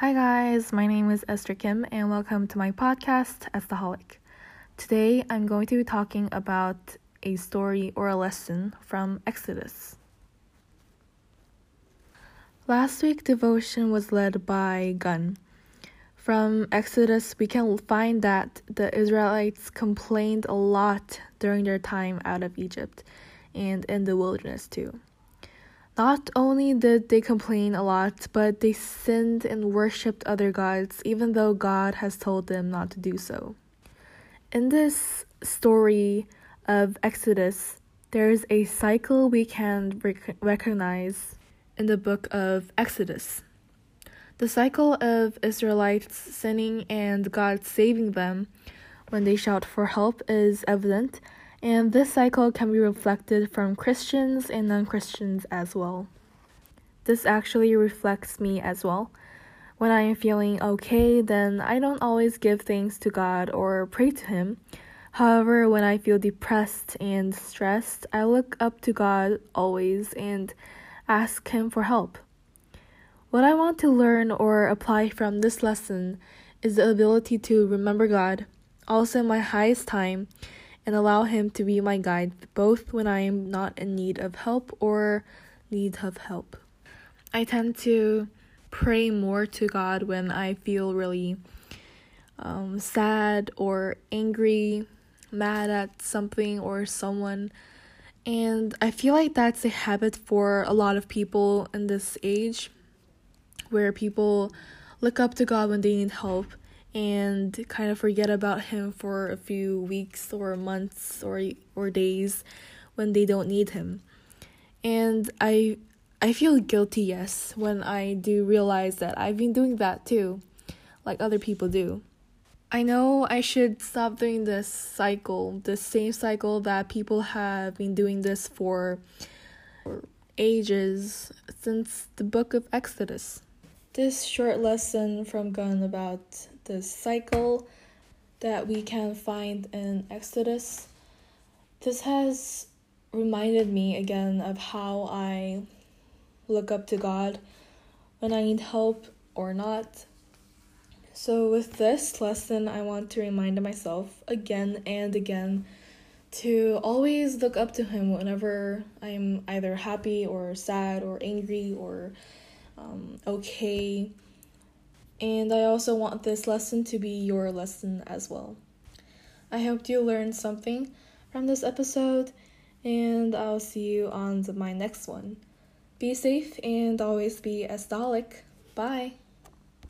Hi, guys, my name is Esther Kim, and welcome to my podcast, Estaholic. Today, I'm going to be talking about a story or a lesson from Exodus. Last week, devotion was led by Gun. From Exodus, we can find that the Israelites complained a lot during their time out of Egypt and in the wilderness, too. Not only did they complain a lot, but they sinned and worshipped other gods, even though God has told them not to do so. In this story of Exodus, there's a cycle we can rec- recognize in the book of Exodus. The cycle of Israelites sinning and God saving them when they shout for help is evident and this cycle can be reflected from Christians and non Christians as well. This actually reflects me as well. When I am feeling okay, then I don't always give thanks to God or pray to Him. However, when I feel depressed and stressed, I look up to God always and ask Him for help. What I want to learn or apply from this lesson is the ability to remember God, also in my highest time, and allow Him to be my guide both when I am not in need of help or need of help. I tend to pray more to God when I feel really um, sad or angry, mad at something or someone. And I feel like that's a habit for a lot of people in this age where people look up to God when they need help and kind of forget about him for a few weeks or months or or days when they don't need him. And I I feel guilty, yes, when I do realize that I've been doing that too, like other people do. I know I should stop doing this cycle, the same cycle that people have been doing this for, ages since the book of Exodus. This short lesson from Gun about the cycle that we can find in Exodus. This has reminded me again of how I look up to God when I need help or not. So, with this lesson, I want to remind myself again and again to always look up to Him whenever I'm either happy or sad or angry or um, okay and I also want this lesson to be your lesson as well. I hope you learned something from this episode, and I'll see you on my next one. Be safe and always be estaholic. Bye.